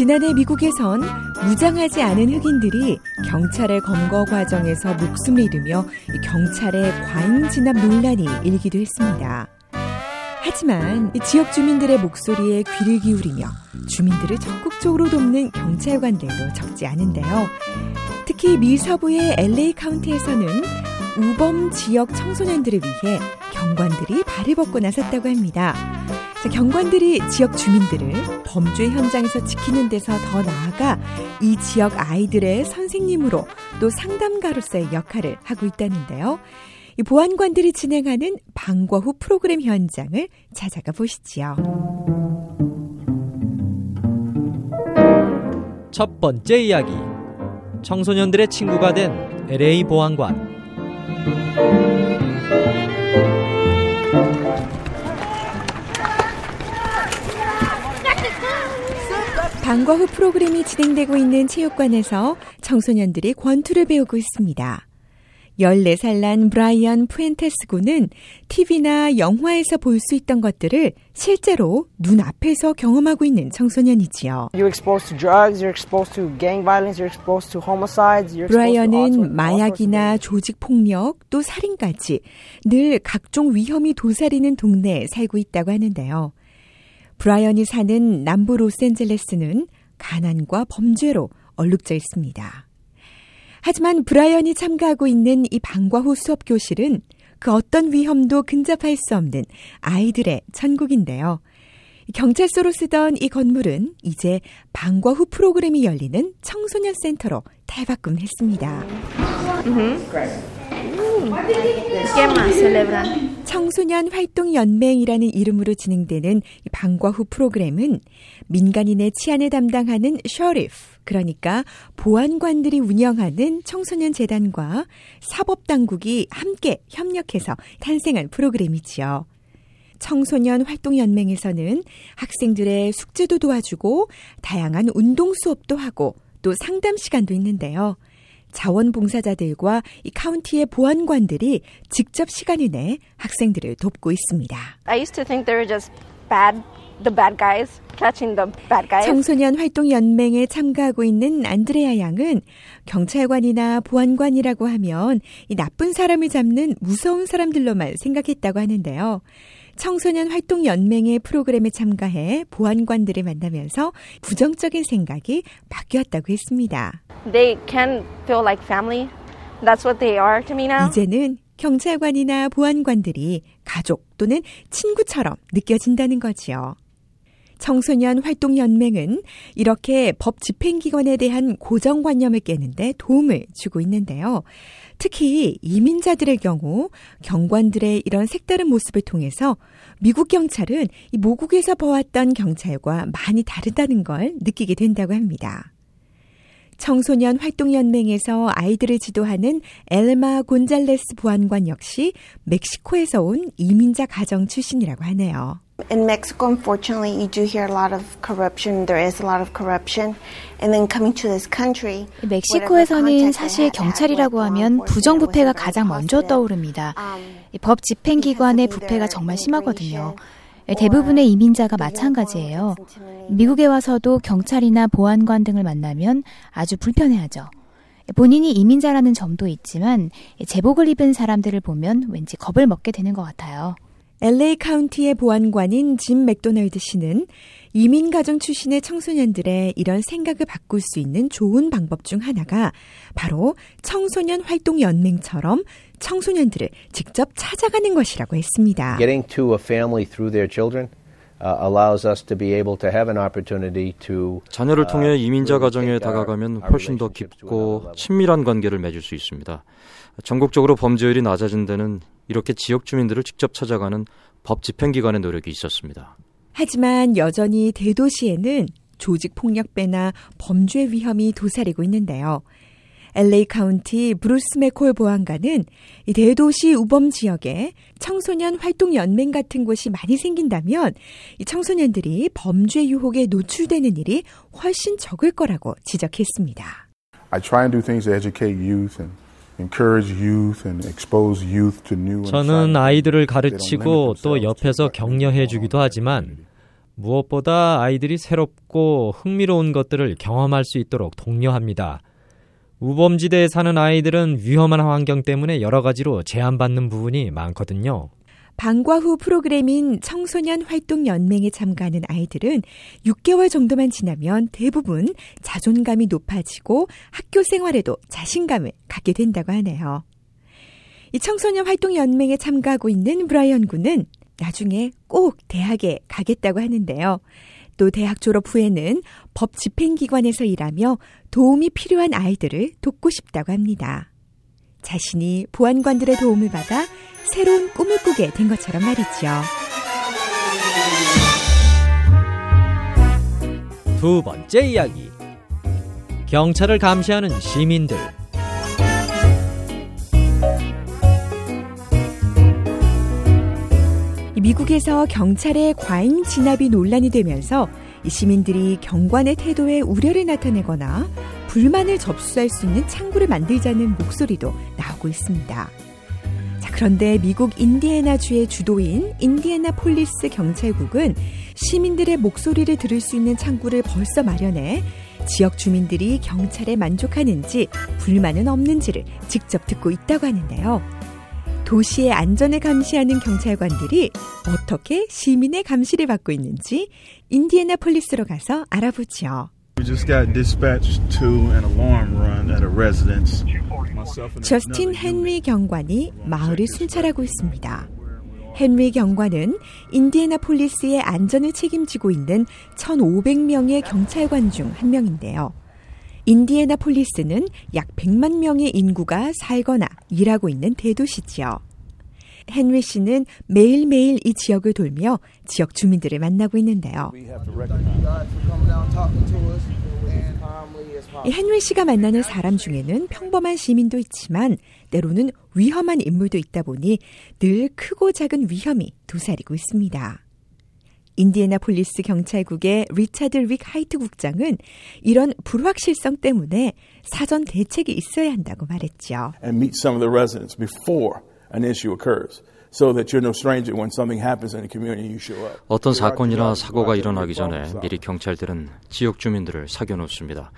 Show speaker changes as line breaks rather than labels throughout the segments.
지난해 미국에선 무장하지 않은 흑인들이 경찰의 검거 과정에서 목숨을 잃으며 경찰의 과잉 진압 논란이 일기도 했습니다. 하지만 지역 주민들의 목소리에 귀를 기울이며 주민들을 적극적으로 돕는 경찰관들도 적지 않은데요. 특히 미 서부의 LA 카운티에서는 우범 지역 청소년들을 위해 경관들이 발을 벗고 나섰다고 합니다. 경관들이 지역 주민들을 범죄 현장에서 지키는 데서 더 나아가 이 지역 아이들의 선생님으로 또 상담가로서의 역할을 하고 있다는데요. 이 보안관들이 진행하는 방과 후 프로그램 현장을 찾아가 보시지요.
첫 번째 이야기. 청소년들의 친구가 된 LA 보안관.
방과 후 프로그램이 진행되고 있는 체육관에서 청소년들이 권투를 배우고 있습니다. 14살 난 브라이언 푸엔테스 군은 TV나 영화에서 볼 수 있던 것들을 실제로 눈앞에서 경험하고 있는 청소년이지요. 브라이언은 마약이나 조직 폭력 또 살인까지 늘 각종 위험이 도사리는 동네에 살고 있다고 하는데요. 브라이언이 사는 남부 로스앤젤레스는 가난과 범죄로 얼룩져 있습니다. 하지만 브라이언이 참가하고 있는 이 방과 후 수업 교실은 그 어떤 위험도 근접할 수 없는 아이들의 천국인데요. 경찰서로 쓰던 이 건물은 이제 방과 후 프로그램이 열리는 청소년 센터로 탈바꿈했습니다. 청소년 활동 연맹이라는 이름으로 진행되는 방과 후 프로그램은 민간인의 치안을 담당하는 셔리프, 그러니까 보안관들이 운영하는 청소년 재단과 사법 당국이 함께 협력해서 탄생한 프로그램이지요. 청소년 활동 연맹에서는 학생들의 숙제도 도와주고 다양한 운동 수업도 하고 또 상담 시간도 있는데요. 자원봉사자들과 이 카운티의 보안관들이 직접 시간을 내 학생들을 돕고 있습니다.
I used to think they were just bad the bad guys, catching the bad guys.
청소년 활동 연맹에 참가하고 있는 안드레아 양은 경찰관이나 보안관이라고 하면 이 나쁜 사람을 잡는 무서운 사람들로만 생각했다고 하는데요. 청소년 활동 연맹의 프로그램에 참가해 보안관들을 만나면서 부정적인 생각이 바뀌었다고 했습니다.
They can feel like family. That's what they are to me now.
이제는 경찰관이나 보안관들이 가족 또는 친구처럼 느껴진다는 거지요. 청소년 활동 연맹은 이렇게 법 집행기관에 대한 고정관념을 깨는데 도움을 주고 있는데요. 특히 이민자들의 경우 경관들의 이런 색다른 모습을 통해서 미국 경찰은 이 모국에서 보았던 경찰과 많이 다르다는 걸 느끼게 된다고 합니다. 청소년 활동연맹에서 아이들을 지도하는 엘마 곤잘레스 보안관 역시 멕시코에서 온 이민자 가정 출신이라고 하네요.
In Mexico, unfortunately, you do hear a lot of corruption. There is a lot of corruption. And then coming to this country,
멕시코에서는 사실 경찰이라고 하면 부정부패가 가장 먼저 떠오릅니다. 법 집행기관의 부패가 정말 심하거든요. 대부분의 이민자가 마찬가지예요. 미국에 와서도 경찰이나 보안관 등을 만나면 아주 불편해하죠. 본인이 이민자라는 점도 있지만 제복을 입은 사람들을 보면 왠지 겁을 먹게 되는 것 같아요.
LA 카운티의 보안관인 짐 맥도널드 씨는 이민 가정 출신의 청소년들의 이런 생각을 바꿀 수 있는 좋은 방법 중 하나가 바로 청소년 활동 연맹처럼 청소년들을 직접 찾아가는 것이라고 했습니다.
Getting to a family through their children allows us to be able to have an opportunity to
자녀를 통해 이민자 가정에 다가가면 훨씬 더 깊고 친밀한 관계를 맺을 수 있습니다. 전국적으로 범죄율이 낮아진 데는 이렇게 지역 주민들을 직접 찾아가는 법 집행기관의 노력이 있었습니다.
하지만 여전히 대도시에는 조직 폭력배나 범죄 위험이 도사리고 있는데요. LA 카운티 브루스 맥콜 보안관은 이 대도시 우범 지역에 청소년 활동 연맹 같은 곳이 많이 생긴다면 이 청소년들이 범죄 유혹에 노출되는 일이 훨씬 적을 거라고 지적했습니다.
I try and do things to educate youth and
저는 아이들을 가르치고 또 옆에서 격려해 주기도 하지만 무엇보다 아이들이 새롭고 흥미로운 것들을 경험할 수 있도록 독려합니다. 우범지대에 사는 아이들은 위험한 환경 때문에 여러 가지로 제한받는 부분이 많거든요.
방과 후 프로그램인 청소년 활동 연맹에 참가하는 아이들은 6개월 정도만 지나면 대부분 자존감이 높아지고 학교 생활에도 자신감을 갖게 된다고 하네요. 이 청소년 활동 연맹에 참가하고 있는 브라이언 군은 나중에 꼭 대학에 가겠다고 하는데요. 또 대학 졸업 후에는 법 집행기관에서 일하며 도움이 필요한 아이들을 돕고 싶다고 합니다. 자신이 보안관들의 도움을 받아 새로운 꿈을 꾸게 된 것처럼 말이죠.
두 번째 이야기. 경찰을 감시하는 시민들.
미국에서 경찰의 과잉 진압이 논란이 되면서 시민들이 경관의 태도에 우려를 나타내거나 불만을 접수할 수 있는 창구를 만들자는 목소리도 나오고 있습니다. 자, 그런데 미국 인디애나주의 주도인 인디애나 폴리스 경찰국은 시민들의 목소리를 들을 수 있는 창구를 벌써 마련해 지역 주민들이 경찰에 만족하는지 불만은 없는지를 직접 듣고 있다고 하는데요. 도시의 안전을 감시하는 경찰관들이 어떻게 시민의 감시를 받고 있는지 인디애나 폴리스로 가서 알아보죠. 저스틴 헨리 경관이 마을을 순찰하고 있습니다. 헨리 경관은 인디애나 폴리스의 안전을 책임지고 있는 1,500명의 경찰관 중 한 명인데요. 인디애나 폴리스는 약 100만 명의 인구가 살거나 일하고 있는 대도시지요. 헨리 씨는 매일매일 이 지역을 돌며 지역 주민들을 만나고 있는데요. 헨리 씨가 만나는 사람 중에는 평범한 시민도 있지만 때로는 위험한 인물도 있다 보니 늘 크고 작은 위험이 도사리고 있습니다. 인디애나폴리스 경찰국의 리차드 릭 하이트 국장은 이런 불확실성 때문에 사전 대책이 있어야 한다고 말했죠.
And meet some of the residents before an issue occurs.
어떤 사건이나 사고가 일어나기 전에 미리 경찰들은 지역 주민들을 사겨 놓습니다.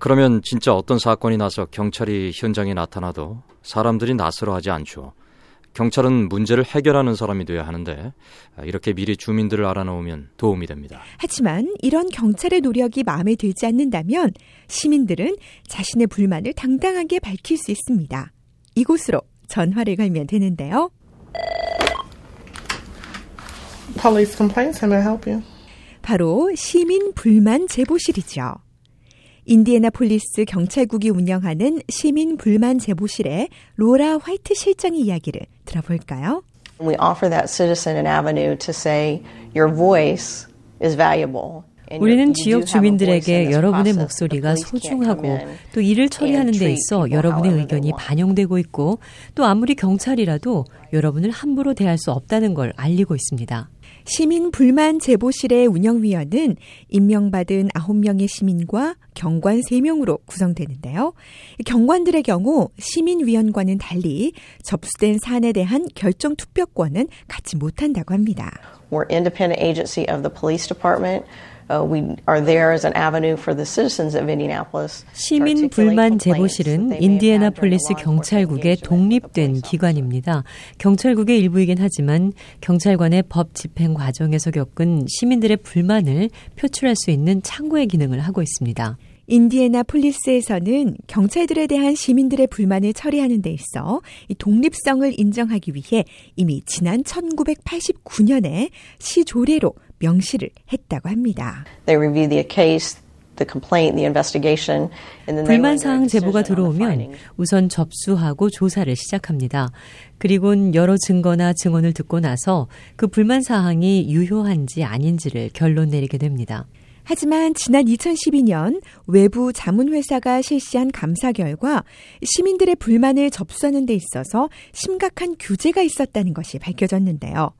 그러면 진짜 어떤 사건이 나서 경찰이 현장에 나타나도 사람들이 나서러 하지 않죠. 경찰은 문제를 해결하는 사람이 돼야 하는데 이렇게 미리 주민들을 알아놓으면 도움이 됩니다.
하지만 이런 경찰의 노력이 마음에 들지 않는다면 시민들은 자신의 불만을 당당하게 밝힐 수 있습니다. 이곳으로 전화를 걸면 되는데요.
Police complaints. How may I help you?
바로 시민 불만 제보실이죠. 인디애나폴리스 경찰국이 운영하는 시민 불만 제보실의 로라 화이트 실장의 이야기를 들어볼까요?
We offer that citizen an avenue to say your voice is valuable.
우리는 지역 주민들에게 여러분의 목소리가 소중하고 또 일을 처리하는 데 있어 여러분의 의견이 반영되고 있고 또 아무리 경찰이라도 여러분을 함부로 대할 수 없다는 걸 알리고 있습니다.
시민 불만 제보실의 운영위원은 임명받은 9명의 시민과 경관 3명으로 구성되는데요. 경관들의 경우 시민위원과는 달리 접수된 사안에 대한 결정 투표권은 갖지 못한다고 합니다.
We're independent agency of the police department.
시민 불만 제보실은 인디애나폴리스 경찰국의 독립된 기관입니다. 경찰국의 일부이긴 하지만 경찰관의 법 집행 과정에서 겪은 시민들의 불만을 표출할 수 있는 창구의 기능을 하고 있습니다.
인디애나 폴리스에서는 경찰들에 대한 시민들의 불만을 처리하는 데 있어 독립성을 인정하기 위해 이미 지난 1989년에 시조례로 명시를 했다고 합니다.
불만 사항 제보가 들어오면 우선 접수하고 조사를 시작합니다. 그리곤 여러 증거나 증언을 듣고 나서 그 불만 사항이 유효한지 아닌지를 결론 내리게 됩니다.
하지만 지난 2012년 외부 자문회사가 실시한 감사 결과 시민들의 불만을 접수하는 데 있어서 심각한 규제가 있었다는 것이 밝혀졌는데요.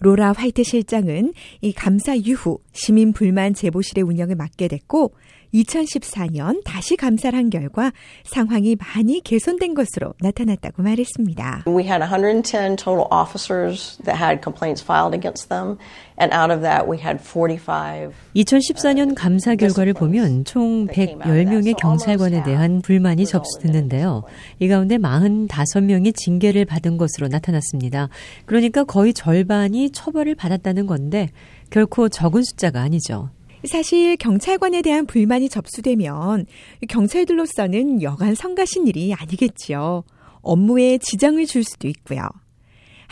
로라 화이트 실장은 이 감사 이후 시민 불만 제보실의 운영을 맡게 됐고 2014년 다시 감사를 한 결과 상황이 많이 개선된 것으로 나타났다고 말했습니다.
We had 110 total officers that had complaints filed against them and out of that we had 45
2014년 감사 결과를 보면 총 110명의 경찰관에 대한 불만이 접수됐는데요. 이 가운데 45명이 징계를 받은 것으로 나타났습니다. 그러니까 거의 절반이 처벌을 받았다는 건데 결코 적은 숫자가 아니죠.
사실 경찰관에 대한 불만이 접수되면 경찰들로서는 여간 성가신 일이 아니겠지요. 업무에 지장을 줄 수도 있고요.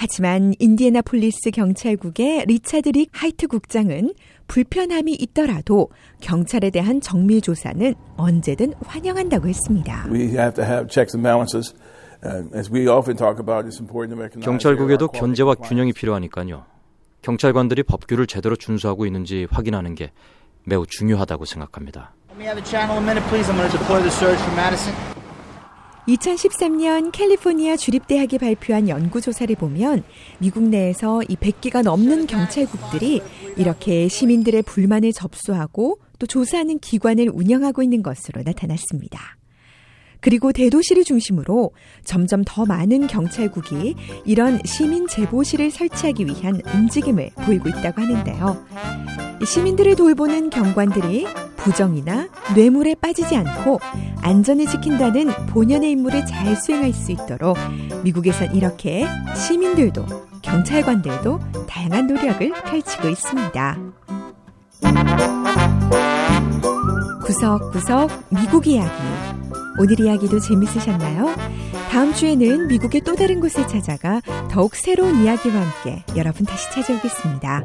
하지만 인디애나폴리스 경찰국의 리차드 릭 하이트 국장은 불편함이 있더라도 경찰에 대한 정밀 조사는 언제든 환영한다고 했습니다.
경찰국에도 견제와 균형이 필요하니까요. 경찰관들이 법규를 제대로 준수하고 있는지 확인하는 게 매우 중요하다고 생각합니다.
2013년 캘리포니아 주립대학이 발표한 연구조사를 보면 미국 내에서 이 100개가 넘는 경찰국들이 이렇게 시민들의 불만을 접수하고 또 조사하는 기관을 운영하고 있는 것으로 나타났습니다. 그리고 대도시를 중심으로 점점 더 많은 경찰국이 이런 시민 제보실을 설치하기 위한 움직임을 보이고 있다고 하는데요. 시민들을 돌보는 경관들이 부정이나 뇌물에 빠지지 않고 안전을 지킨다는 본연의 임무를 잘 수행할 수 있도록 미국에선 이렇게 시민들도 경찰관들도 다양한 노력을 펼치고 있습니다. 구석구석 미국 이야기. 오늘 이야기도 재밌으셨나요? 다음 주에는 미국의 또 다른 곳을 찾아가 더욱 새로운 이야기와 함께 여러분 다시 찾아오겠습니다.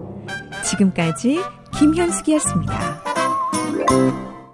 지금까지 김현숙이었습니다.